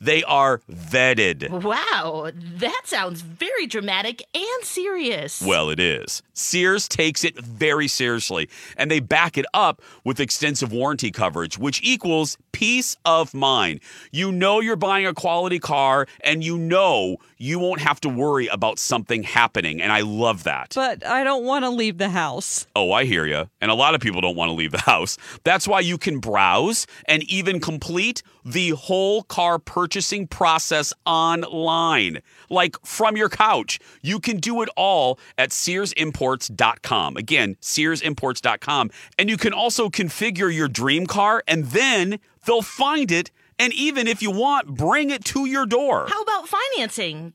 they are vetted. Wow, that sounds very dramatic and serious. Well, it is. Sears takes it very seriously, and they back it up with extensive warranty coverage, which equals peace of mind. You know you're buying a quality car, and you know you won't have to worry about something happening, and I love that. But I don't want to leave the house. Oh, I hear you. And a lot of people don't want to leave the house. That's why you can browse and even complete the whole car purchasing process online, like from your couch. You can do it all at SearsImports.com. Again, SearsImports.com. And you can also configure your dream car, and then they'll find it. And even if you want, bring it to your door. How about financing?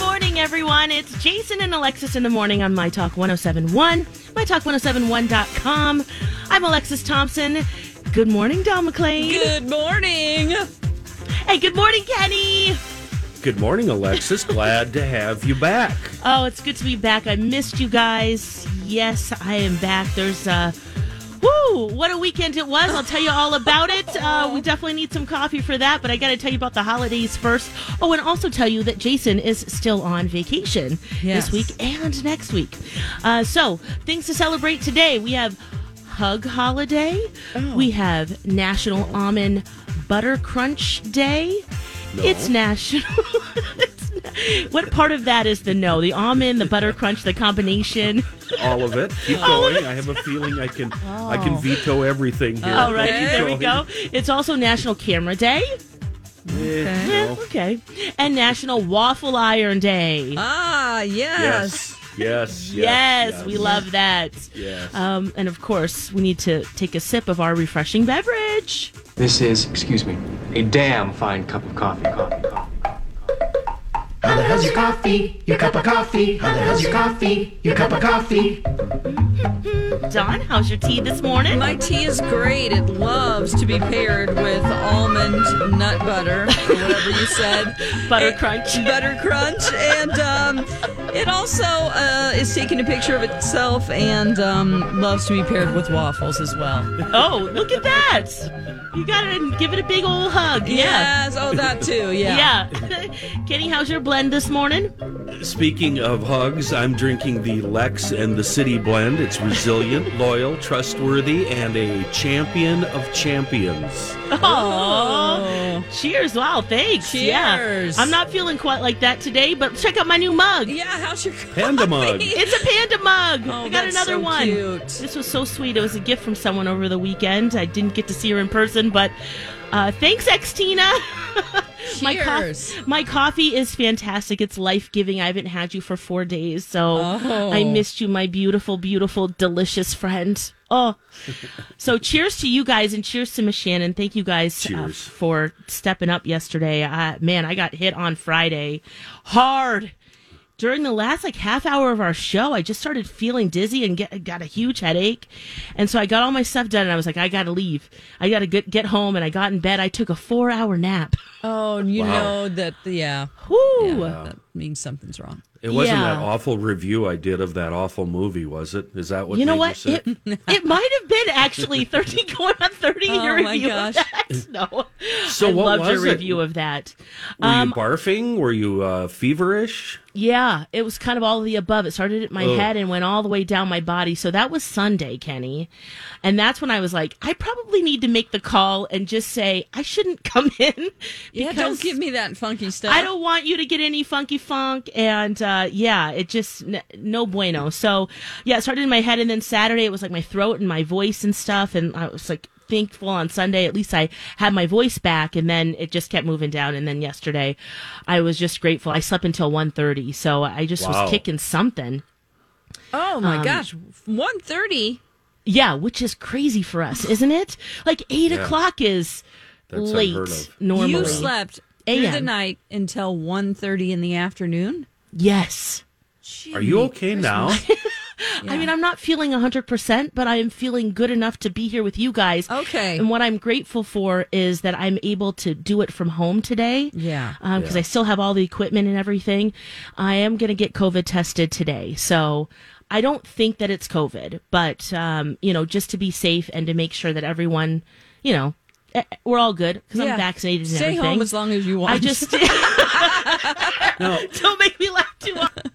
morning, everyone. It's Jason and Alexis in the morning on My Talk 1071, MyTalk1071.com. I'm Alexis Thompson. Good morning, Dawn McClain. Good morning. Hey, good morning, Kenny. Good morning, Alexis. Glad to have you back. Oh, it's good to be back. I missed you guys. Yes, I am back. There's uh Woo! What a weekend it was. I'll tell you all about it. Uh, we definitely need some coffee for that, but I got to tell you about the holidays first. Oh, and also tell you that Jason is still on vacation Yes. this week and next week. Uh, so, things to celebrate today. We have Hug Holiday. We have National Almond Butter Crunch Day. It's National. It's na- what part of that is the no? The almond, the butter crunch, the combination. All of it. Keep going. I have a feeling I can I can veto everything here. All right, Keep there we go. It's also National Camera Day. Eh, Yeah, okay. And National Waffle Iron Day. Ah, Yes. Yes. Yes. yes, we love that. Yes. Um, and of course, we need to take a sip of our refreshing beverage. This is, excuse me, a damn fine cup of coffee, coffee, coffee. Now, there has hell's your coffee? Your cup of coffee? How the hell's your coffee? Your cup of coffee? Dawn, how's your tea this morning? My tea is great. It loves to be paired with almond nut butter, or whatever you said. Butter And- crunch. Butter crunch. And um, it also uh, is taking a picture of itself and um, loves to be paired with waffles as well. Oh, look at that! You gotta give it a big old hug. Yeah. Yes. Oh, that too. Yeah. Yeah. Kenny, how's your blend this morning? Speaking of hugs, I'm drinking the Lex and the City blend. It's resilient, loyal, trustworthy, and a champion of champions. Oh, cheers! Wow, thanks. Cheers. Yeah, I'm not feeling quite like that today, but check out my new mug. Yeah. How's your Panda mug. It's a panda mug. Oh, I got that's another so one. cute. This was so sweet. It was a gift from someone over the weekend. I didn't get to see her in person, but uh, thanks, Xtina. my, Cheers. my coffee is fantastic. It's life giving. I haven't had you for four days, so Oh. I missed you, my beautiful, beautiful, delicious friend. Oh, so cheers to you guys and cheers to Miss Shannon. Thank you guys uh, for stepping up yesterday. Uh, man, I got hit on Friday hard during the last like half hour of our show, I just started feeling dizzy and get, got a huge headache. And so I got all my stuff done and I was like, I got to leave. I got to get, get home. And I got in bed. I took a four hour nap. Oh, you Wow. know that. Yeah. Whoo. Yeah, that means something's wrong. It wasn't Yeah. that awful review I did of that awful movie, was it? Is that what you know what? sick? It, it might have been actually 30 going on 30 Oh, your my review gosh. of that. No. So I what loved your was it? review of that. Were Um, you barfing? Were you uh, feverish? Yeah, it was kind of all of the above. It started at my Ugh. head and went all the way down my body. So that was Sunday, Kenny. And that's when I was like, I probably need to make the call and just say, I shouldn't come in. Yeah, don't give me that funky stuff. I don't want you to get any funky funk. And uh, yeah, it just, n- no bueno. So yeah, it started in my head. And then Saturday, it was like my throat and my voice and stuff. And I was like, thankful on Sunday. At least I had my voice back, and then it just kept moving down. And then yesterday, I was just grateful. I slept until 1.30, so I just Wow. was kicking something. Oh my Um, gosh, one thirty. Yeah, which is crazy for us, isn't it? Like eight Yeah. o'clock is That's late normally. You slept through the night until 1.30 in the afternoon. Yes. Are you okay now? I mean, I'm not feeling 100%, but I am feeling good enough to be here with you guys. Okay. And what I'm grateful for is that I'm able to do it from home today. Yeah. Because I still have all the equipment and everything. I am going to get COVID tested today. So I don't think that it's COVID, but, um, you know, just to be safe and to make sure that everyone, you know, eh, we're all good because Yeah. I'm vaccinated and Stay everything. home as long as you want. I just now, don't make me laugh too hard.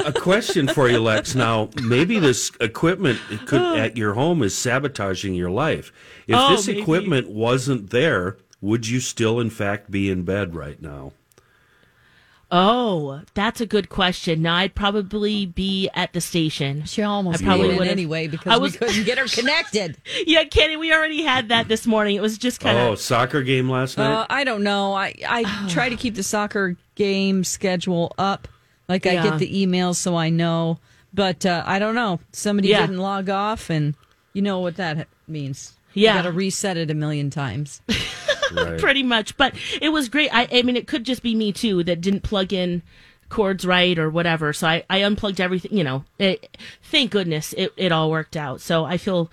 A question for you, Lex. Now, maybe this equipment could at your home is sabotaging your life. If Oh, this maybe. equipment wasn't there, would you still, in fact, be in bed right now? Oh, that's a good question. Now I'd probably be at the station. She almost I probably would anyway would've- I was- we couldn't get her connected. Yeah, Kenny, we already had that this morning. It was just kind of Oh, soccer game last night? Uh, I don't know. I I try to keep the soccer game schedule up. Like I get the emails so I know, but uh, I don't know. Somebody Yeah. didn't log off, and you know what that means. Yeah. got to reset it a million times. Right. pretty much. But it was great. I, I mean, it could just be me too that didn't plug in cords right or whatever. So I, I unplugged everything. You know, it, thank goodness it, it all worked out. So I feel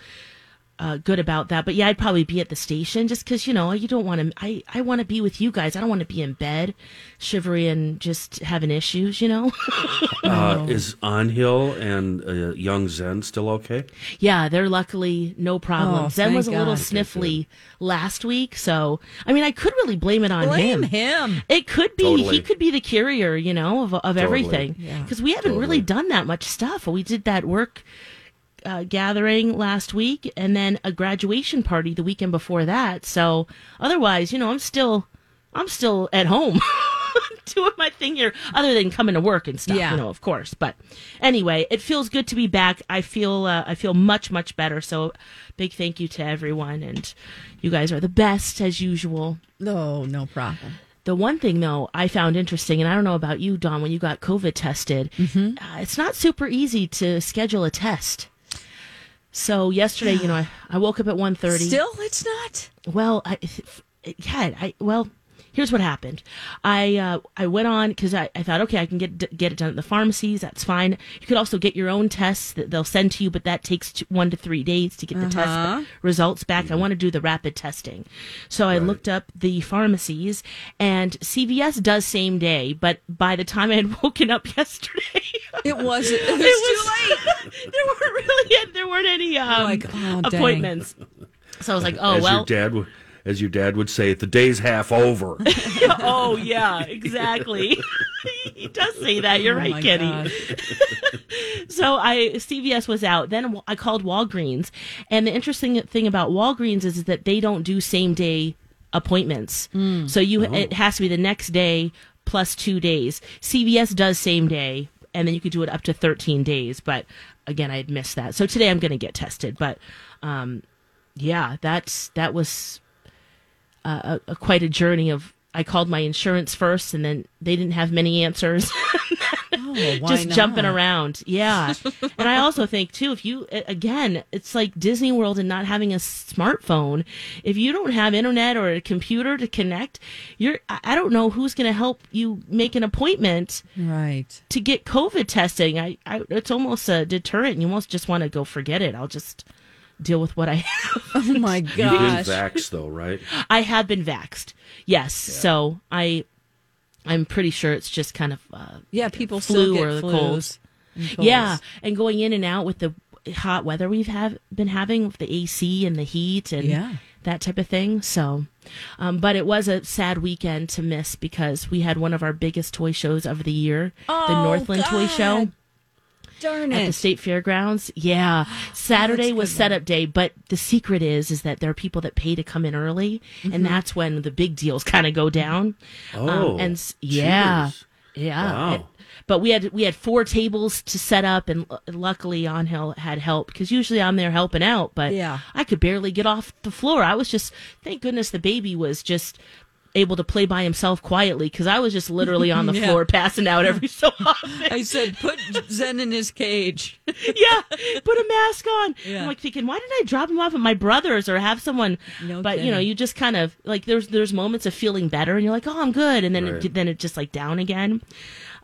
uh, good about that. But yeah, I'd probably be at the station just because you know you don't want to. I I want to be with you guys. I don't want to be in bed, shivery and just having issues. You know. Uh, is Angel and uh, Young Zen still okay? Yeah, they're luckily no problem. Oh, Zen was a little God. sniffly last week, so I mean, I could really blame it on Blame him. him. It could be Totally. he could be the carrier, you know, of of everything. Yeah. Because we haven't really done that much stuff. We did that work uh, gathering last week, and then a graduation party the weekend before that. So otherwise, you know, I'm still I'm still at home. Doing my thing here, other than coming to work and stuff, Yeah. you know, of course. But anyway, it feels good to be back. I feel uh, I feel much much better. So, big thank you to everyone, and you guys are the best as usual. No, no problem. The one thing, though, I found interesting, and I don't know about you, Dawn, when you got COVID tested, Mm-hmm. uh, it's not super easy to schedule a test. So yesterday, you know, I, I woke up at 1.30. Still, it's not. Well, I, yeah, I, well, here's what happened. I uh, I went on because I, I thought, okay, I can get get it done at the pharmacies. That's fine. You could also get your own tests that they'll send to you, but that takes t- one to three days to get the test results back. I want to do the rapid testing, so I looked up the pharmacies, and CVS does same day. But by the time I had woken up yesterday, It was. It was, it was too late. there weren't really there weren't any um, Like, oh, dang. appointments. So I was like, oh as well. your dad would, as your dad would say, the day's half over. oh yeah, exactly. he does say that. You're Oh right, my Kenny. So I CVS was out. Then I called Walgreens, and the interesting thing about Walgreens is that they don't do same day appointments. So you it has to be the next day plus two days. CVS does same day, and then you could do it up to 13 days. But again, I had missed that. So today I'm going to get tested. But um, yeah, that's that was Uh, a, a, quite a journey of. I called my insurance first, and then they didn't have many answers. Oh, just jumping around. Yeah. and I also think too, if you again, it's like Disney World and not having a smartphone. If you don't have internet or a computer to connect, you're I I don't know who's going to help you make an appointment Right. to get COVID testing. I, I it's almost a deterrent. You almost just want to go forget it. I'll just deal with what I have. Oh my gosh. You've been vaxxed, though, right? I have been vaxxed. Yes. So I I'm pretty sure it's just kind of uh, Yeah, people flu still get or the colds. and colds. Yeah, and going in and out with the hot weather we've have been having with the AC and the heat and Yeah. that type of thing. So, um, but it was a sad weekend to miss because we had one of our biggest toy shows of the year, the Oh, Northland Toy Show Darn at the state fairgrounds. Yeah, Saturday that's was setup day, but the secret is is that there are people that pay to come in early, Mm-hmm. and that's when the big deals kind of go down. Oh, Um, and yeah, cheers. yeah. Wow. It- but we had we had four tables to set up, and l- luckily Angel had help because usually I'm there helping out, but Yeah. I could barely get off the floor. I was just thank goodness the baby was just able to play by himself quietly because I was just literally on the Yeah. floor passing out every so often. I said, put Zen in his cage. yeah, put a mask on. Yeah. I'm like thinking, why didn't I drop him off at my brother's or have someone? No but you know, you just kind of like there's there's moments of feeling better, and you're like, oh, I'm good, and then Right. it, then it just like down again.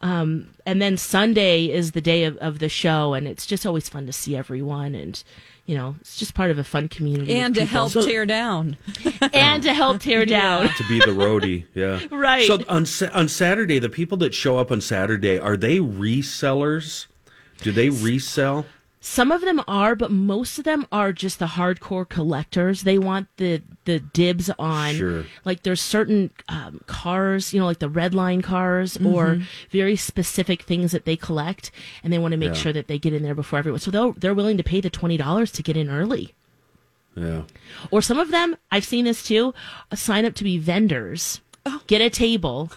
Um, and then Sunday is the day of, of the show, and it's just always fun to see everyone, and you know, it's just part of a fun community And to people. help tear down. and to help tear down. to be the roadie. Yeah. Right. So on on Saturday, the people that show up on Saturday are they resellers? Do they resell? Some of them are, but most of them are just the hardcore collectors. They want the the dibs on. Sure. Like there's certain um, cars, you know, like the red line cars, or very specific things that they collect, and they want to make Yeah. sure that they get in there before everyone. So they're they're willing to pay the twenty dollars to get in early. Yeah. Or some of them, I've seen this too, uh, sign up to be vendors, get a table,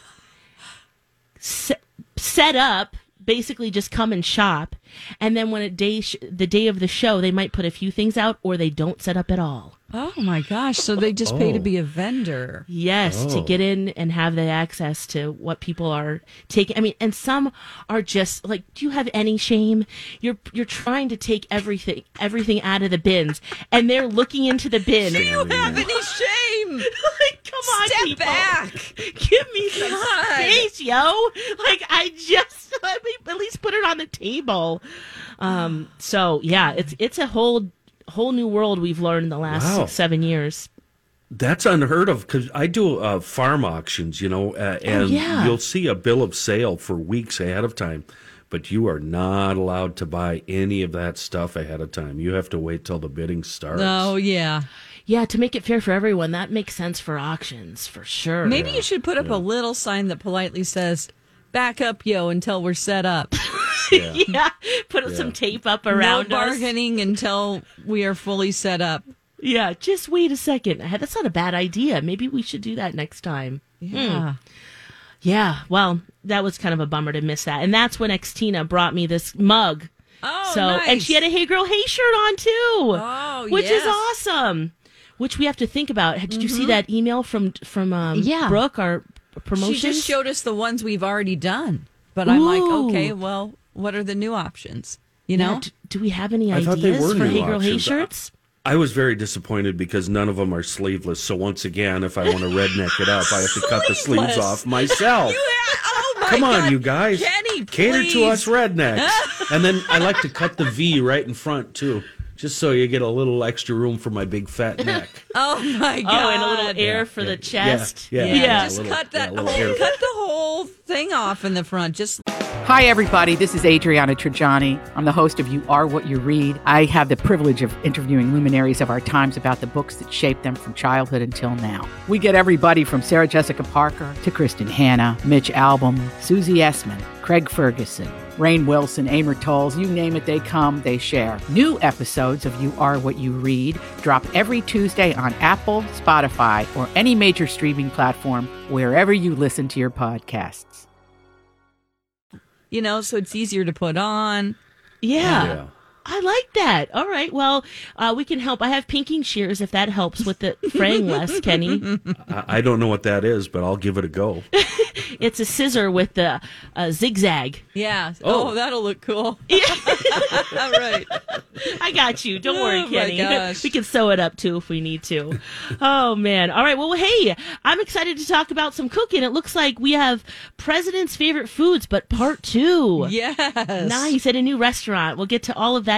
set, set up, basically just come and shop, and then when a day sh- the day of the show, they might put a few things out, or they don't set up at all. Oh my gosh. So they just pay to be a vendor. Yes, to Oh. get in and have the access to what people are taking. I mean, and some are just like, do you have any shame? You're you're trying to take everything everything out of the bins, and they're looking into the bin. Do you have any shame? like, come on, Step people. back. Give me some God. space, yo. Like, I just let me at least put it on the table. Um. So yeah, it's it's a whole whole new world we've learned in the last Wow. six, seven years. That's unheard of because I do uh, farm auctions, you know, uh, and Oh, yeah. you'll see a bill of sale for weeks ahead of time, but you are not allowed to buy any of that stuff ahead of time. You have to wait till the bidding starts. Oh, yeah. Yeah, to make it fair for everyone, that makes sense for auctions for sure. Maybe you should put up a little sign that politely says, back up, yo, until we're set up. yeah, put some tape up around no us. bargaining until we are fully set up. Yeah, just wait a second. Hey, That's not a bad idea. Maybe we should do that next time. Yeah. Hmm. Yeah, well, that was kind of a bummer to miss that. And that's when Xtina brought me this mug. Oh, so nice. and she had a Hey Girl Hey shirt on too. Oh, which is awesome. Which we have to think about. Did you see that email from from um, Mm-hmm. Yeah. Brooke, our promotion? She just showed us the ones we've already done. But I'm like, okay, well, what are the new options? You know? d- do we have any I they ideas were for Hey Girl Hey shirts? I was very disappointed because none of them are sleeveless. So once again, if I want to redneck it up, I have to cut the sleeves off myself. oh my Come on, God. you guys. Kenny, Cater to us rednecks. and then I like to cut the V right in front too, just so you get a little extra room for my big fat neck. Oh my god. Oh, and a little air for the chest. yeah, Yeah, yeah. just little- cut that yeah, whole cut the whole thing off in the front. Just Hi, everybody. This is Adriana Trigiani. I'm the host of You Are What You Read. I have the privilege of interviewing luminaries of our times about the books that shaped them from childhood until now. We get everybody from Sarah Jessica Parker to Kristin Hannah, Mitch Albom, Susie Essman, Craig Ferguson, Rainn Wilson, Amor Towles, you name it, they come, they share. New episodes of You Are What You Read drop every Tuesday on Apple, Spotify, or any major streaming platform wherever you listen to your podcasts. you know, so it's easier to put on. Yeah. Yeah. I like that. All right. Well, uh, we can help. I have pinking shears if that helps with the fraying less, Kenny. I, I don't know what that is, but I'll give it a go. It's a scissor with the uh, zigzag. Yeah. Oh. Oh, that'll look cool. All right. I got you. Don't Oh, worry, my Kenny. gosh. We can sew it up too if we need to. oh man. All right. Well, hey, I'm excited to talk about some cooking. It looks like we have President's favorite foods, but part two. Yes. Nice at a new restaurant. We'll get to all of that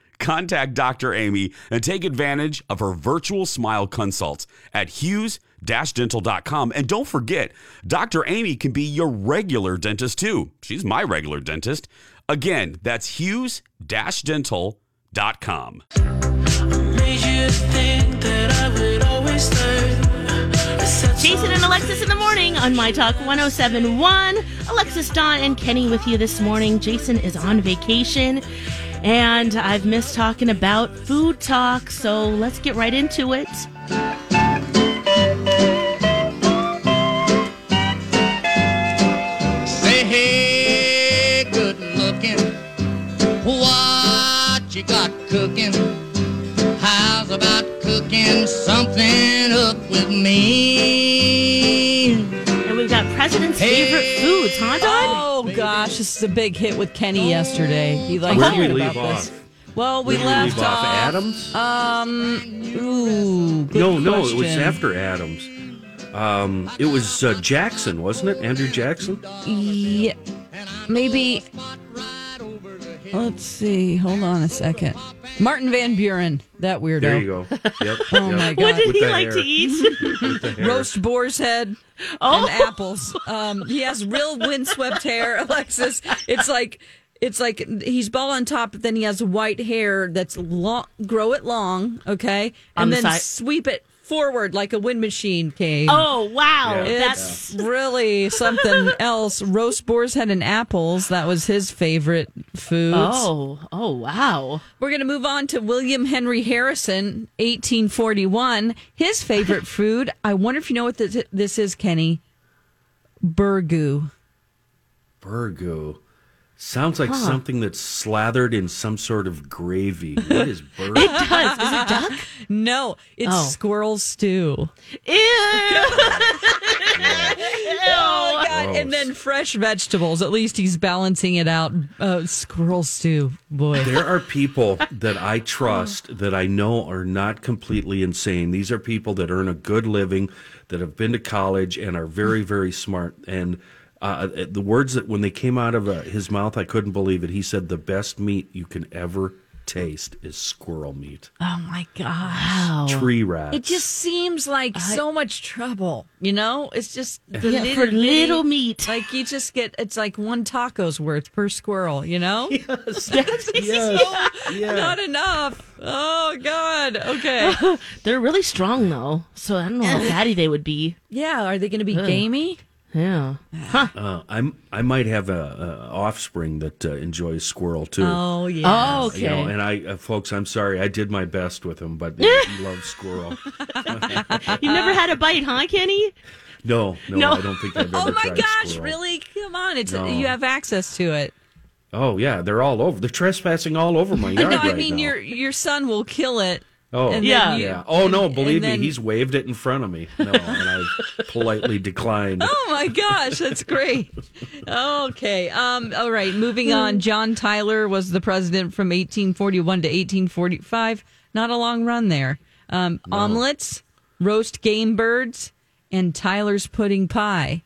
Contact Dr. Amy and take advantage of her virtual smile consults at hughes-dental.com. And don't forget, Dr. Amy can be your regular dentist too. She's my regular dentist. Again, that's hughes-dental.com. Jason and Alexis in the morning on My Talk 1071. Alexis, Dawn, and Kenny with you this morning. Jason is on vacation, and I've missed talking about food talk, so let's get right into it. Say, hey, good looking. What you got cooking? How's about cooking something up with me? And we've President's favorite foods, huh, Dawn? Oh gosh, this is a big hit with Kenny yesterday. He likes Where did we leave about off? this. Well, we Did we left leave off off Adams? Um, ooh, good no, no, it was after Adams. Um, it was uh, Jackson, wasn't it? Andrew Jackson. Yeah, maybe. Let's see. Hold on a second. Martin Van Buren, that weirdo. There you go. Yep. Oh yep. my God. What did With he like hair. to eat? With the hair. Roast boar's head Oh. and apples. Um, he has real windswept hair, Alexis. It's like it's like he's bald on top, but then he has white hair that's long. Grow it long, okay, On and the then side. sweep it forward like a wind machine came. Oh, wow. Yeah. That's. It's really something else. Roast boar's head and apples. That was his favorite food. Oh, oh, wow. We're going to move on to William Henry Harrison, 1841. His favorite food. I wonder if you know what this, this is, Kenny. Burgoo. Burgoo. Sounds like something that's slathered in some sort of gravy. What is bird? It does. Is it duck? No, it's Oh. squirrel stew. Ew. Oh God! And then fresh vegetables. At least he's balancing it out. Uh, squirrel stew, boy. There are people that I trust that I know are not completely insane. These are people that earn a good living, that have been to college and are very, very smart. And uh, the words that when they came out of uh, his mouth, I couldn't believe it. He said, "The best meat you can ever taste is squirrel meat." Oh my God! Tree rats. It just seems like so much trouble. You know, it's just the Yeah, for little meat. Like you just get, it's like one taco's worth per squirrel. You know, yes, yeah. not enough. Oh God. Okay. They're really strong though, so I don't know how fatty they would be. Yeah. Are they going to be gamey? Yeah. Huh. Uh, I'm I might have a, a offspring that uh, enjoys squirrel too. Oh yeah. Oh, okay. You know, and I, uh, folks, I'm sorry, I did my best with him, but he loves squirrel. you never had a bite, huh, Kenny? No, no, No. I don't think I've ever Oh my tried gosh! squirrel. Really? Come on! It's No. you have access to it. Oh yeah, they're all over. They're trespassing all over my yard no, I right mean now. your your son will kill it. Oh and Yeah. you- yeah. Oh no, believe then- me, he's waved it in front of me. No, and I politely declined. Oh my gosh, that's great. Okay. Um, all right, moving on. John Tyler was the president from 1841 to 1845. Not a long run there. Um, Omelets, roast game birds, and Tyler's pudding pie.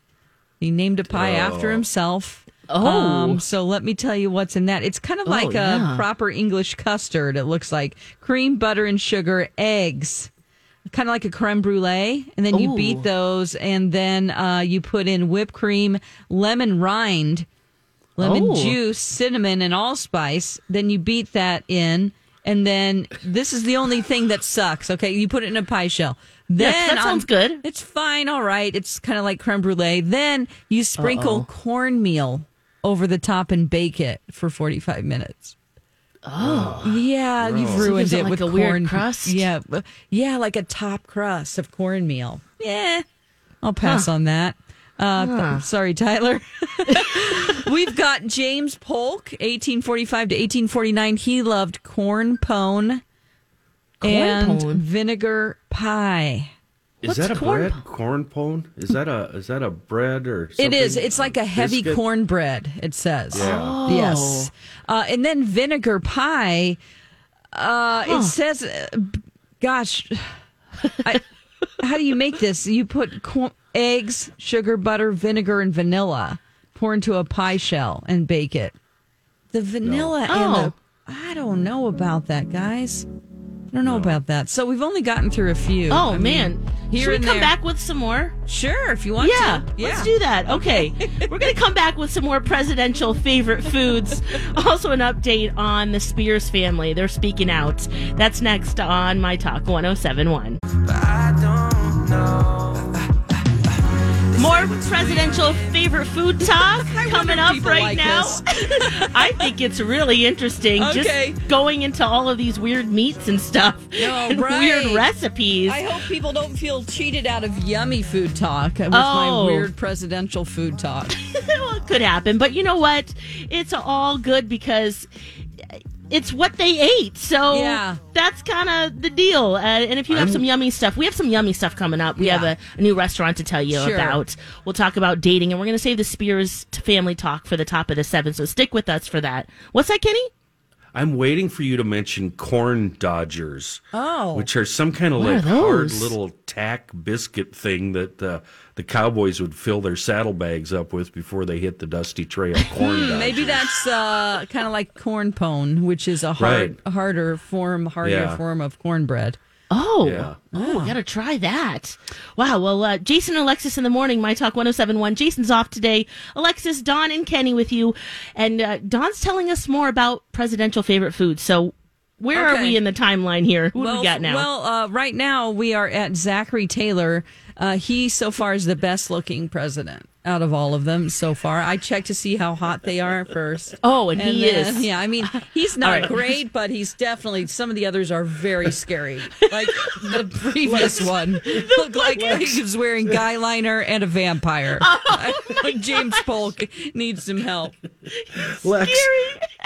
He named a pie after himself. Oh. Um, so let me tell you what's in that. It's kind of like a yeah. proper English custard. It looks like cream, butter, and sugar, eggs, kind of like a creme brulee. And then you beat those, and then uh, you put in whipped cream, lemon rind, lemon Oh. juice, cinnamon, and allspice. Then you beat that in. And then this is the only thing that sucks. Okay, you put it in a pie shell. Then Yes, that on- sounds good. It's fine, all right. It's kind of like creme brulee. Then you sprinkle cornmeal over the top and bake it for forty-five minutes. Oh, yeah, you've ruined gives it it like with a weird crust? Yeah, yeah, like a top crust of cornmeal. Yeah, I'll pass on that. Uh, Sorry, Tyler. We've got James Polk, 1845 to 1849. He loved corn pone Corn and pone? vinegar pie. Is What's that a corn bread? po- Corn pone? Is that a is that a bread or something? It is. It's like a heavy Biscuit? cornbread. It says. Yeah. Oh. Yes. Uh, and then vinegar pie. Uh, It says, uh, gosh, I, how do you make this? You put cor- eggs, sugar, butter, vinegar, and vanilla. Pour into a pie shell and bake it. The vanilla and Oh. the. I don't know about that, guys. I don't know about that. So we've only gotten through a few. Oh I mean, man. here Should we come there. back with some more? Sure, if you want Yeah, to. let's do that. Okay. We're going to come back with some more presidential favorite foods. Also, an update on the Spears family. They're speaking out. That's next on My Talk 1071. More presidential favorite food talk coming up right like now. I think it's really interesting Okay. just going into all of these weird meats and stuff No, and right. weird recipes. I hope people don't feel cheated out of yummy food talk with Oh. my weird presidential food talk. well, it could happen, but you know what? It's all good because it's what they ate. So Yeah. that's kind of the deal. Uh, and if you have I'm- some yummy stuff, we have some yummy stuff coming up. We Yeah. have a, a new restaurant to tell you Sure. about. We'll talk about dating, and we're going to save the Spears family talk for the top of the seven. So stick with us for that. What's that, Kenny? I'm waiting for you to mention corn dodgers. Oh. Which are some kind of like hard little tack biscuit thing that uh, the cowboys would fill their saddlebags up with before they hit the dusty trail. Corn. Hmm, Maybe that's uh, kind of like corn pone, which is a hard, Right. harder form, harder Yeah. form of cornbread. Oh, Yeah. oh, gotta try that. Wow. Well, uh, Jason and Alexis in the morning, My Talk 1071. Jason's off today. Alexis, Dawn, and Kenny with you. And uh, Dawn's telling us more about presidential favorite foods. So, where are we in the timeline here? Who do we got now? Well, uh, right now we are at Zachary Taylor Uh, he so far is the best looking president out of all of them so far. I checked to see how hot they are first. Oh, and he then- is. Yeah, I mean, he's not All right. great, but he's definitely. Some of the others are very scary. Like the previous one looked like he was wearing guy liner and a vampire. like James Polk needs some help. Lex,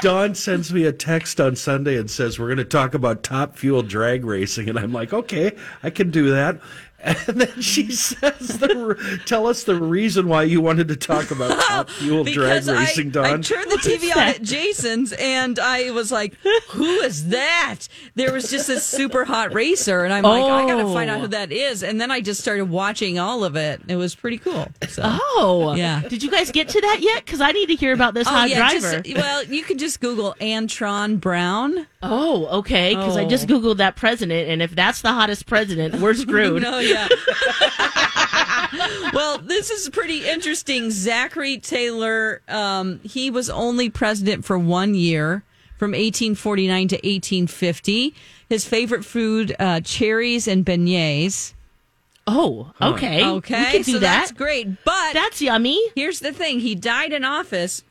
Dawn sends me a text on Sunday and says we're going to talk about top fuel drag racing, and I'm like, okay, I can do that. And then she says, the, "Tell us the reason why you wanted to talk about top fuel drag Because I, racing, I turned the TV on at Jason's and I was like, who is that? There was just this super hot racer. And I'm like, I got to find out who oh. that is. And then I just started watching all of it. It was pretty cool. So. Oh, Yeah. Did you guys get to that yet? Because I need to hear about this Oh, hot yeah, driver. just- well, you can just Google Antron Brown. oh, okay. Because I just Oh. googled that president, and if that's the hottest president, we're screwed. No, yeah. well, this is pretty interesting. Zachary Taylor, um, he was only president for one year, from 1849 to 1850. His favorite food, uh, cherries and beignets. Oh, okay. Okay, we can do so that. that's great. But That's yummy. here's the thing: he died in office,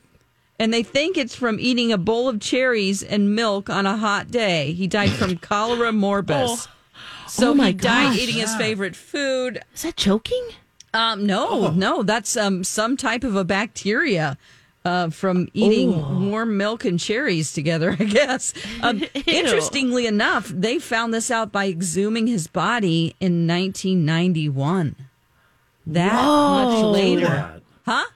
and they think it's from eating a bowl of cherries and milk on a hot day. He died from cholera morbus. So Oh my he died gosh. eating his favorite food. Is that choking? Um, no, no, that's um some type of a bacteria. Uh, from eating warm milk and cherries together, I guess. Um, interestingly enough, they found this out by exhuming his body in 1991. That much later, That- huh?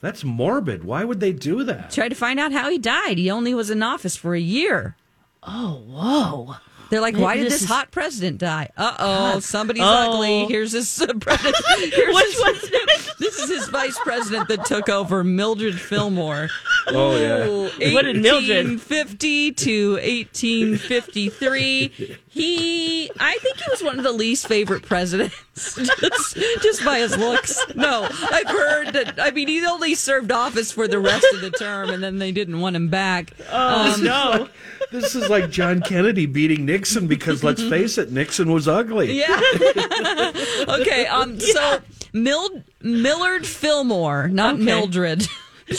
That's morbid. Why would they do that? Try to find out how he died. He only was in office for a year. Oh, whoa. They're like, why did This this is- hot president die? Uh oh, somebody's Oh. ugly. Here's his uh, president. Here's his, this is his vice president that took over, Mildred Fillmore. Oh yeah. What did Mildred- 1850 to 1853. He, I think he was one of the least favorite presidents, just, just by his looks. No, I've heard that. I mean, he only served office for the rest of the term, and then they didn't want him back. Oh, Um, no. This is like John Kennedy beating Nixon because let's face it, Nixon was ugly. Yeah. okay. Um. So Mil- Millard Fillmore, not Okay. Mildred.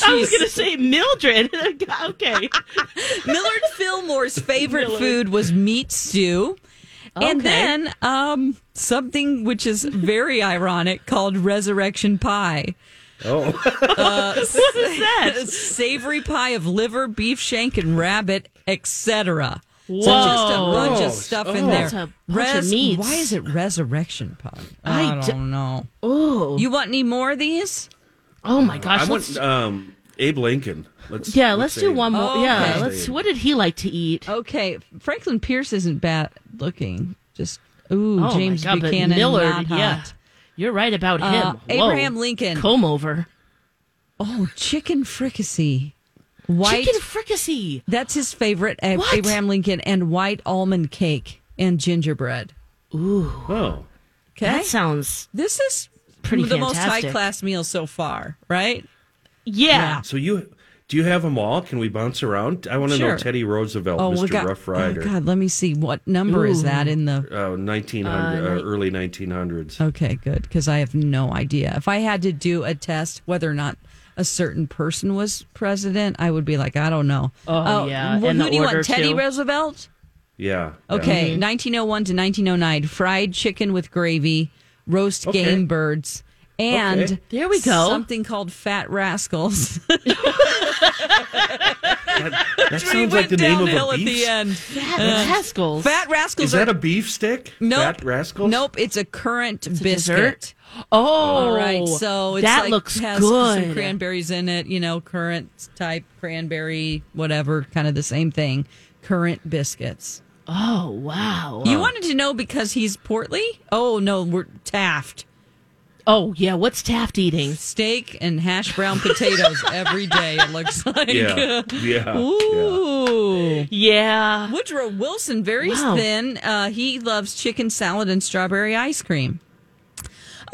I was going to say Mildred. okay. Millard Fillmore's favorite food was meat stew. And then um, something which is very ironic called resurrection pie. Oh, Uh, What is that? Savory pie of liver, beef shank, and rabbit, etc. So just a Whoa. bunch of stuff Oh. in there. That's a bunch of meats. Why is it resurrection pie? I I, d- don't know. Oh, You want any more of these? oh my gosh. I let's, want um, Abe Lincoln. Let's yeah, let's do say- one more. Oh, Yeah, okay. let's. What did he like to eat? Okay, Franklin Pierce isn't bad looking. Just ooh, Oh, my James God, but Buchanan, Millard, not hot. yeah. You're right about him. Uh, Whoa. Abraham Lincoln. Comb over. Oh, chicken fricassee, white. Chicken fricassee. That's his favorite. What? Abraham Lincoln and white almond cake and gingerbread. Ooh, Oh, Okay, that sounds this is pretty the most high class meal so far, right? yeah. so you do you have them all? Can we bounce around? I want to Sure. know Teddy Roosevelt, Oh, we Mr. got. Rough Oh Rider, God, let me see. What number is that in the? uh, 1900 uh, early 1900s. Okay, good. Because I have no idea. If I had to do a test whether or not a certain person was president, I would be like, I don't know. Oh, oh yeah, Well, who do you order, want? Teddy. Roosevelt? Yeah. yeah. Okay, 1901 to 1909. Fried chicken with gravy, roast Okay. game birds, and Okay. There we go. Something called Fat Rascals. That, that sounds like the name of downhill a at the end. Fat uh, rascals. Fat Rascals Is that a beef stick? nope, Fat rascals. Nope, it's a currant biscuit. dessert? Oh, oh All right, so it's that like, looks has good. some cranberries in it, you know, currant type cranberry, whatever, kind of the same thing. Currant biscuits. oh, wow. You wanted to know because he's portly? Oh no, we're Taft. Oh, yeah. What's Taft eating? Steak and hash brown potatoes every day. It looks like. Yeah. Yeah. yeah. Ooh. Yeah. Woodrow Wilson, very Wow. thin. Uh, he loves chicken salad and strawberry ice cream.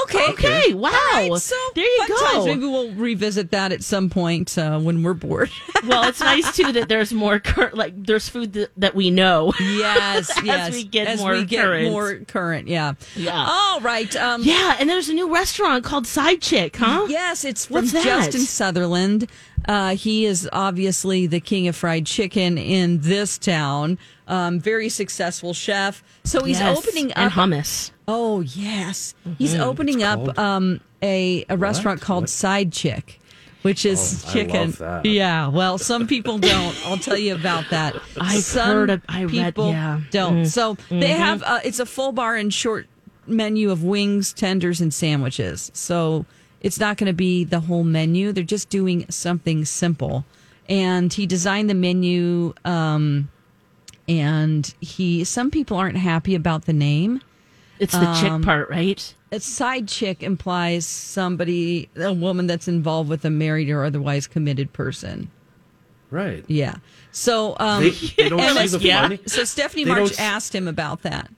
Okay. Okay, wow. Right, so There you go. times. Maybe we'll revisit that at some point uh, when we're bored. well, it's nice too that there's more cur- like there's food that, that we know. yes, As yes. we get As more we get current. more current. Yeah. Yeah. All right. Um, Yeah, and there's a new restaurant called Side Chick, huh? Yes, it's from What's that? Justin Sutherland. Uh, he is obviously the king of fried chicken in this town. Um, very successful chef. So he's Yes, opening up and hummus. Oh yes, he's Mhm. opening up um, a a restaurant called Side Chick, which is Oh, chicken. Yeah, well, some people don't. I'll tell you about that. I've some heard of- I read- people yeah. don't. Mm. So they Mhm. have uh, it's a full bar and short menu of wings, tenders, and sandwiches. So it's not going to be the whole menu. They're just doing something simple. And he designed the menu. Um, and he some people aren't happy about the name. It's the chick Um, part, right? A side chick implies somebody, a woman that's involved with a married or otherwise committed person. Right. Yeah. So, um, They- they don't and see the yeah. funny- So Stephanie they March s- asked him about that.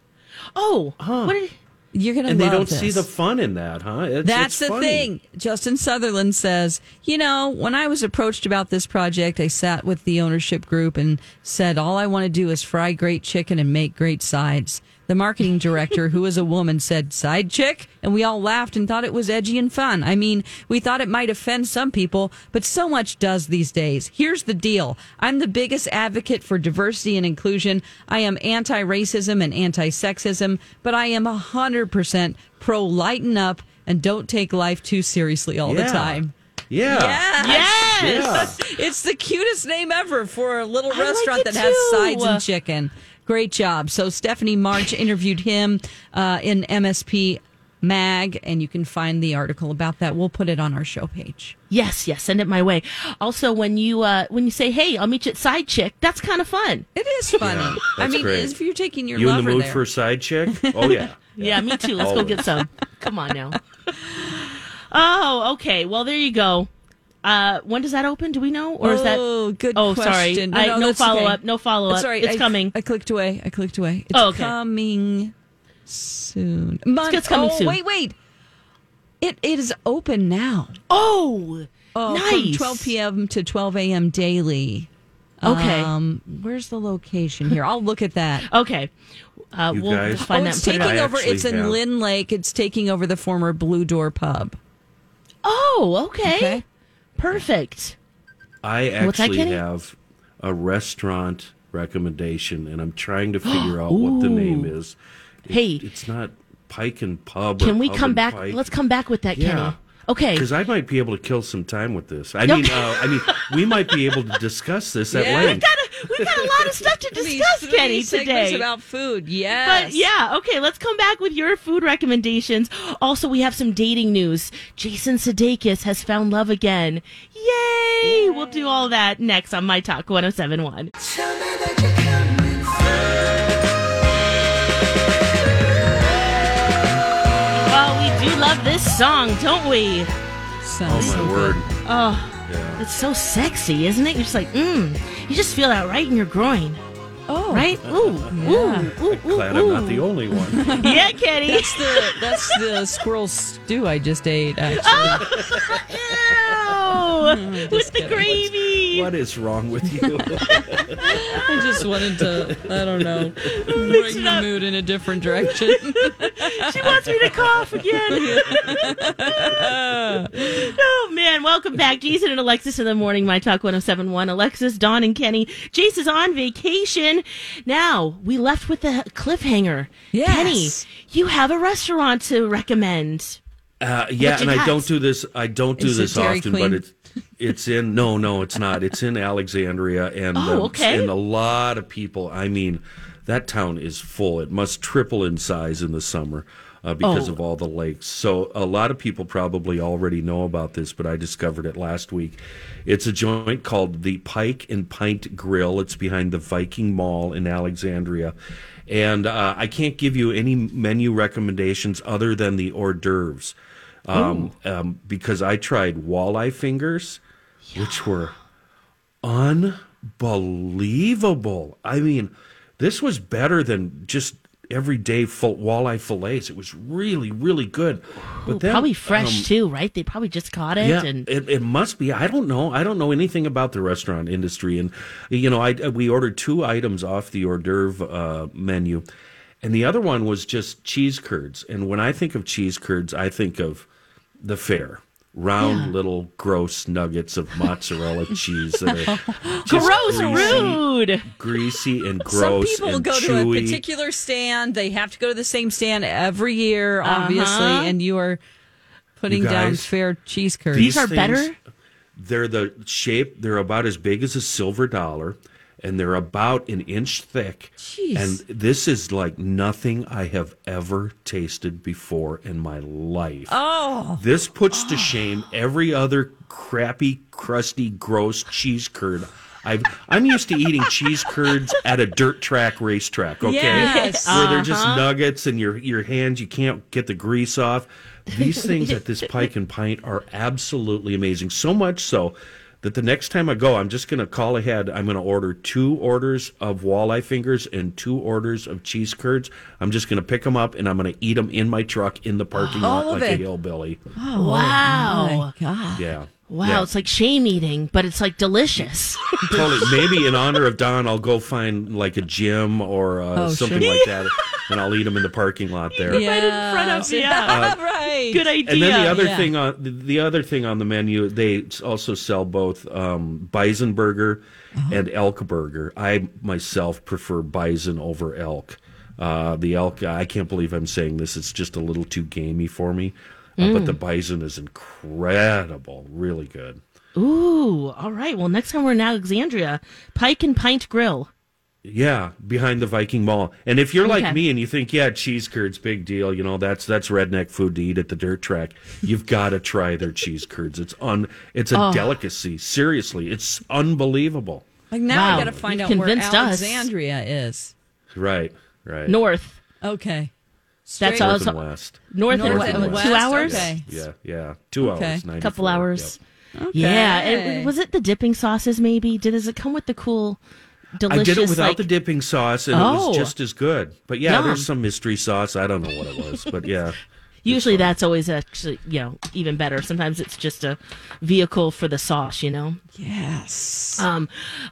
Oh, what did you're gonna and they don't this. see the fun in that, huh? It's, That's it's the funny. thing. Justin Sutherland says, you know, when I was approached about this project, I sat with the ownership group and said, all I want to do is fry great chicken and make great sides. The marketing director, who is a woman, said, side chick? And we all laughed and thought it was edgy and fun. I mean, we thought it might offend some people, but so much does these days. Here's the deal I'm the biggest advocate for diversity and inclusion. I am anti racism and anti sexism, but I am 100% pro lighten up and don't take life too seriously all the time. Yeah. Yes. Yes. It's the cutest name ever for a little I restaurant it that has sides and chicken. Great job. So Stephanie March interviewed him uh, in MSP Mag, and you can find the article about that. We'll put it on our show page. Yes, yes, send it my way. Also, when you uh when you say, "Hey, I'll meet you at Side Chick," that's kind of fun. It is funny. I that's mean, great. if you're taking your You in the mood there. for a side chick? Oh yeah. Yeah, me too. Let's go get some. Come on now. Oh, okay. Well, there you go. Uh, when does that open? Do we know, or is that? Oh, good Oh, sorry. question. I, no that's follow okay. up. No follow up. That's all right. It's I- coming. I clicked away. I clicked away. It's Oh, okay. coming soon. Mon- it's coming oh, soon. Wait, wait. It it is open now. Oh, Oh, nice. From 12 p.m. to 12 a.m. daily. Okay. Um, where's the location here? I'll look at that. Okay. Uh, You we'll guys- find oh, that it's and it taking over. It's in have- Lynn Lake. It's taking over the former Blue Door Pub. Oh, okay. Okay. Perfect. I actually have a restaurant recommendation, and I'm trying to figure out what the name is. It- Hey. it's not Pike and Pub. Can we Pub come back? Pike. Let's come back with that, Yeah. Kenny. Okay. Because I might be able to kill some time with this. I mean, uh, I mean, we might be able to discuss this at Yeah. length. We've got a lot of stuff to discuss, Kenny, today. about food. Yes. But yeah, okay, let's come back with your food recommendations. Also, we have some dating news. Jason Sudeikis has found love again. Yay! We'll do all that next on My Talk 1071. We love this song, don't we? Sounds Oh so my word! good. Oh, Yeah. it's so sexy, isn't it? You're just like, mmm. You just feel that right in your groin, Oh, right? Ooh, ooh, ooh, ooh, Glad I'm not the only one. Yeah, Kenny. That's the that's the squirrel stew I just ate. Actually, Ew, with the gravy. what is wrong with you? I just wanted to I don't know bring the mood in a different direction. She wants me to cough again. oh man, welcome back, Jason and Alexis in the morning. My Talk 1071. Alexis, Dawn, and Kenny. Jace is on vacation. Now we left with a cliffhanger. Yes. Kenny, you have a restaurant to recommend. Uh, yeah, and I don't do this. I don't do Is it this often, Queen? but it's it's in. No, no, it's not. It's in Alexandria, and Oh, um, okay. and a lot of people. I mean, that town is full. It must triple in size in the summer. Uh, because Oh. of all the lakes. So, a lot of people probably already know about this, but I discovered it last week. It's a joint called the Pike and Pint Grill. It's behind the Viking Mall in Alexandria. And uh, I can't give you any menu recommendations other than the hors d'oeuvres um, um, because I tried walleye fingers, which were unbelievable. I mean, this was better than just everyday full walleye fillets. It was really really good. But Ooh, then, probably fresh um, too, right? They probably just caught it. yeah, and it, it must be. I don't know. I don't know anything about the restaurant industry, and you know, I we ordered two items off the hors d'oeuvre uh, menu, and the other one was just cheese curds. And when I think of cheese curds, I think of the fair. Round Yeah. little gross nuggets of mozzarella cheese that are just gross, greasy, rude. greasy and gross. Some people and go chewy. to a particular stand. They have to go to the same stand every year, obviously, Uh-huh. and you are putting You down fair cheese curds. These are things, better? They're the shape. They're about as big as a silver dollar, and they're about an inch thick. Jeez. And this is like nothing I have ever tasted before in my life. oh, This puts to ah. shame every other crappy, crusty, gross cheese curd. I've, I'm used to eating cheese curds at a dirt track racetrack, okay? Yes. Where they're just uh-huh. nuggets and your, your hands, you can't get the grease off. These things at this Pike and Pint are absolutely amazing. So much so that the next time I go, I'm just going to call ahead. I'm going to order two orders of walleye fingers and two orders of cheese curds. I'm just going to pick them up and I'm going to eat them in my truck in the parking lot All of like a hillbilly. Oh, wow. my God. Yeah. Wow, Yeah. it's like shame eating, but it's like delicious. totally. Maybe in honor of Dawn, I'll go find like a gym or uh, Oh, something sure. like that, and I'll eat them in the parking lot there. Yeah. right in front of yeah. right. Good idea. And then the other yeah. thing on the, the other thing on the menu, they also sell both um, bison burger Uh-huh. and elk burger. I myself prefer bison over elk. Uh, the elk, I can't believe I'm saying this. It's just a little too gamey for me. Uh, Mm. But the bison is incredible, really good. Ooh, all right. Well, next time we're in Alexandria, Pike and Pint Grill. Yeah, behind the Viking Mall. And if you're like me and you think, yeah, cheese curds, big deal, you know, that's that's redneck food to eat at the dirt track. You've got to try their cheese curds. It's un, it's a Oh. delicacy. Seriously, it's unbelievable. Like now Wow, I got to find you've out where convinced us. Alexandria is. Right, right. North. Okay. That's Straight- all. North and west. North, North and and two west. hours. Okay. Yeah, yeah. Two Okay. hours. A 94, couple hours. yep. Yeah. Okay. And was it the dipping sauces? Maybe. Did does it come with the cool, delicious? I did it without like, the dipping sauce, and it Oh. was just as good. But yeah, Yum. there's some mystery sauce. I don't know what it was, but yeah. Usually that's always actually, you know, even better. Sometimes it's just a vehicle for the sauce, you know? Yes. Um,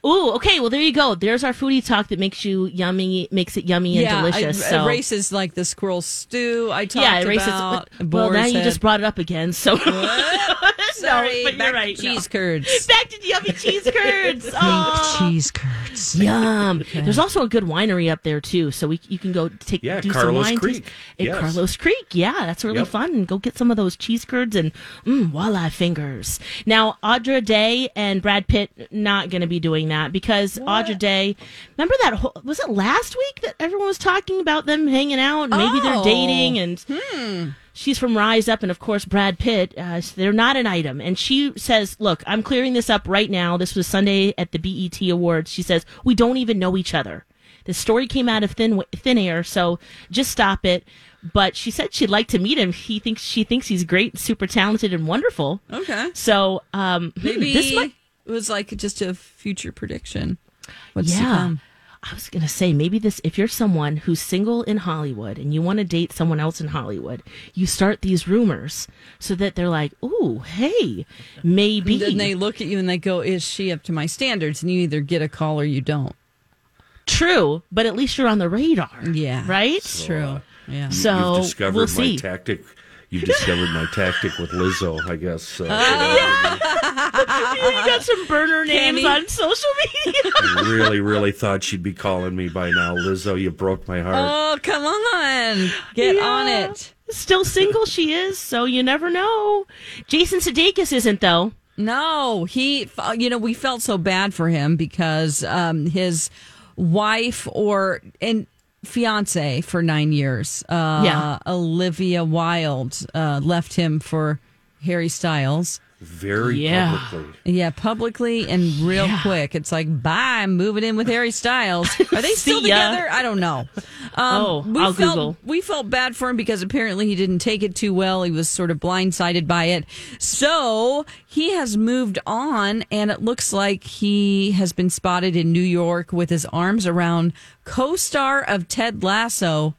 ooh, okay. Well, there you go. There's our foodie talk that makes you yummy, makes it yummy and delicious. I, so erases like the squirrel stew I talked yeah, erases. about. well, now boar's you just brought it up again. So Sorry, but you're back to right, no. cheese curds. back to yummy cheese curds. Oh. cheese curds. Yum. There's also a good winery up there too, so we you can go take Yeah, do Carlos some wine Creek. taste- At Yes. Carlos Creek, yeah, that's really Yep. fun. Go get some of those cheese curds and mm, walleye fingers. Now, Andra Day and Brad Pitt not going to be doing that because Andra Day. Remember that? Whole, was it last week that everyone was talking about them hanging out? and Maybe they're Oh. dating and. She's from Rise Up, and of course, Brad Pitt. Uh, they're not an item. And she says, Look, I'm clearing this up right now. This was Sunday at the BET Awards. She says, We don't even know each other. The story came out of thin, thin air, so just stop it. But she said she'd like to meet him. He thinks she thinks he's great, super talented, and wonderful. Okay. So um, hmm, Maybe this might, it was like just a future prediction. What's yeah. Come. I was gonna say maybe this if you're someone who's single in Hollywood and you want to date someone else in Hollywood, you start these rumors so that they're like, "Ooh, hey, maybe." And then they look at you and they go, "Is she up to my standards?" And you either get a call or you don't. True, but at least you're on the radar. Yeah, right. It's true. Yeah. So You've discovered we'll my see. tactic. You've discovered my tactic with Lizzo, I guess. Uh, you got some burner names Cammy. on social media. I really, really thought she'd be calling me by now. Lizzo, you broke my heart. Oh, come on. Get Yeah. on it. Still single, she is. So you never know. Jason Sudeikis isn't though. No, he, you know, we felt so bad for him because um, his wife or and fiance for nine years, uh, Yeah. Olivia Wilde, uh, left him for Harry Styles. Very Yeah. publicly. Yeah, publicly and real Yeah. quick. It's like, bye, I'm moving in with Harry Styles. Are they still ya. together? I don't know. Um, Oh, we I'll felt, Google. We felt bad for him because apparently he didn't take it too well. He was sort of blindsided by it. So he has moved on, and it looks like he has been spotted in New York with his arms around co star of Ted Lasso,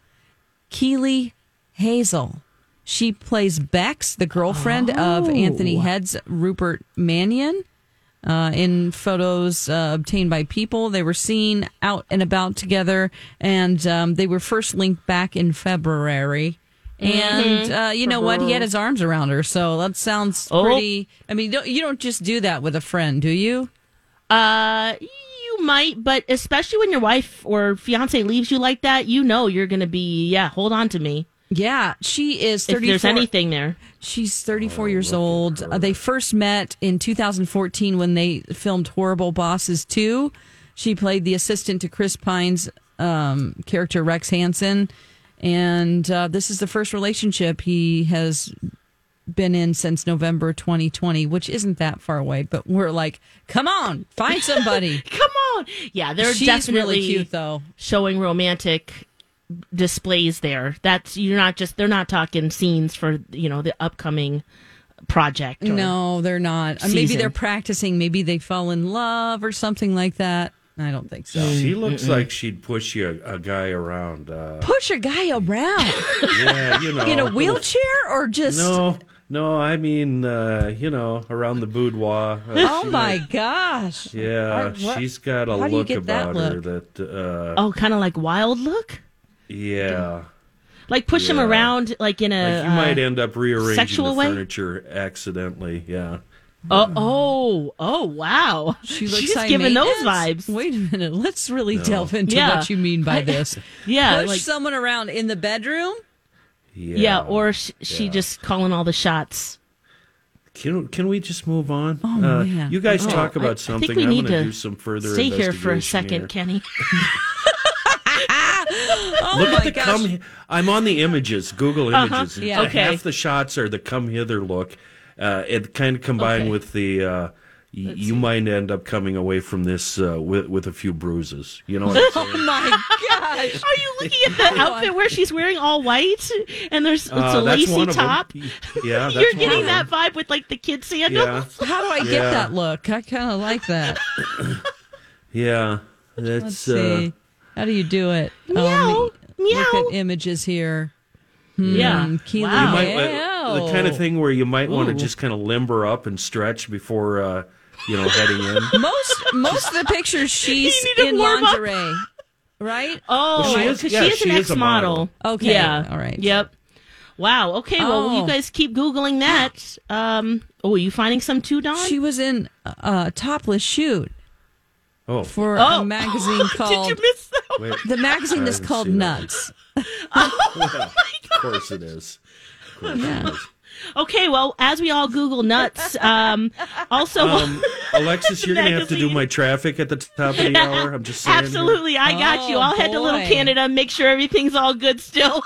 Keeley Hazell. She plays Bex, the girlfriend of Anthony Head's Rupert Mannion. Uh, in photos uh, obtained by People, they were seen out and about together, and um, they were first linked back in February. And uh, you know what? He had his arms around her, so that sounds Oh. pretty. I mean, don't, you don't just do that with a friend, do you? Uh, you might, but especially when your wife or fiance leaves you like that, you know you're gonna be yeah. Hold on to me Yeah, she is if 34. there's anything there. She's 34 years old. Uh, they first met in 2014 when they filmed Horrible Bosses 2. She played the assistant to Chris Pine's um, character, Rex Hanson. And uh, this is the first relationship he has been in since November 2020, which isn't that far away. But we're like, come on, find somebody. Come on, yeah, they're She's definitely really cute, though. showing romantic displays there. That's you're not just they're not talking scenes for you know the upcoming project. or- No, they're not. Uh, Maybe they're practicing. Maybe they fall in love or something like that. I don't think so. She looks like she'd push you a, a guy around. Uh, Push a guy around yeah, you know, in a wheelchair or just. No, no, I mean, uh, you know, around the boudoir. Uh, Oh my might- gosh. Yeah, Are- what- she's got a how do you look get that about her that. Uh, Oh, kind of like wild look, yeah. like push him Yeah. around like in a. Like you uh, might end up rearranging sexual the way? furniture accidentally. Yeah. Oh, oh, oh! Wow, She looks she's high giving those vibes. Wait a minute. Let's really delve into Yeah. what you mean by this. Yeah, Push like someone around in the bedroom? Yeah. yeah, or sh- she just calling all the shots. Can can we just move on? Oh, uh, man. You guys Oh, talk about I- something. I think we I'm need to do some further Stay here for a second, here. Kenny. Oh Look at the gosh. come. I'm on the images, Google Uh-huh. Images. Yeah. Okay. Half the shots are the come hither look. Uh, it kind of combined Okay. with the. Uh, y- you might end up coming away from this uh, with with a few bruises. You know what I'm saying? Oh my gosh. Are you looking at the outfit where she's wearing all white and there's it's Uh, a lacy one of 'em. top? Yeah, that's You're one getting of that 'em. vibe with like the kid sandals. Yeah, How do I get Yeah. that look? I kind of like that. yeah. Let's That's see. How do you do it? Meow, Oh, me- meow. Look at images here. Yeah. Hmm, Wow. might, Hale. the kind of thing where you might want to just kind of limber up and stretch before uh, you know heading in. Most most of the pictures she's You need to in warm up. lingerie, right? Oh, Well, she is- yeah, she is she an is a ex model. model. Okay, Yeah. all right. Yep. Wow. Okay. Well, Oh. you guys keep googling that. Um. Oh, are you finding some too, Dawn? She was in a topless shoot Oh, for oh, a magazine called. Did you miss that? Wait. the magazine is called seen that. Nuts. Well, of course it is. Of course it is. Okay. Well, as we all Google nuts, um, also. Um, Alexis, you're going to have to do my traffic at the top of the hour. I'm just saying. here. Absolutely, I got you. Oh, I'll head to Little. Canada, make sure everything's all good still.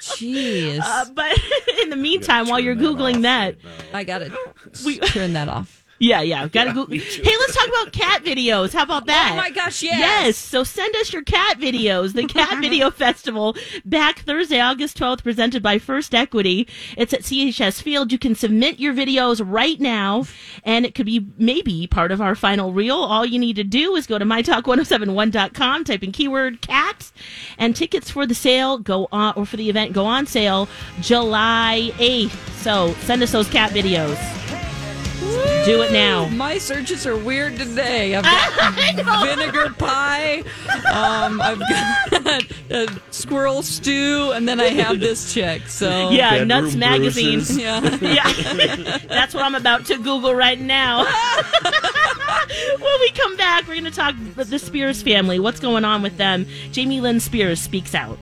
Jeez, Uh, but in the meantime, while you're Turn that googling that. I gotta we- turn that off. Yeah, yeah, gotta go. Hey, let's talk about cat videos. How about oh that? Oh my gosh, yes. Yes. So send us your cat videos. The Cat Video Festival back Thursday, August 12th, presented by First Equity. It's at CHS Field. You can submit your videos right now, and it could be maybe part of our final reel. All you need to do is go to mytalk1071.com, type in keyword cat, and tickets for the sale go on, or for the event go on sale July 8th. So send us those cat videos. Do it now. My searches are weird today. I've got vinegar pie. Um, I've got uh, squirrel stew, and then I have this chick. So Yeah, Bedroom Nuts Magazine. bruises. yeah. Yeah, that's what I'm about to Google right now. when we come back, we're going to talk the Spears family. What's going on with them? Jamie Lynn Spears speaks out.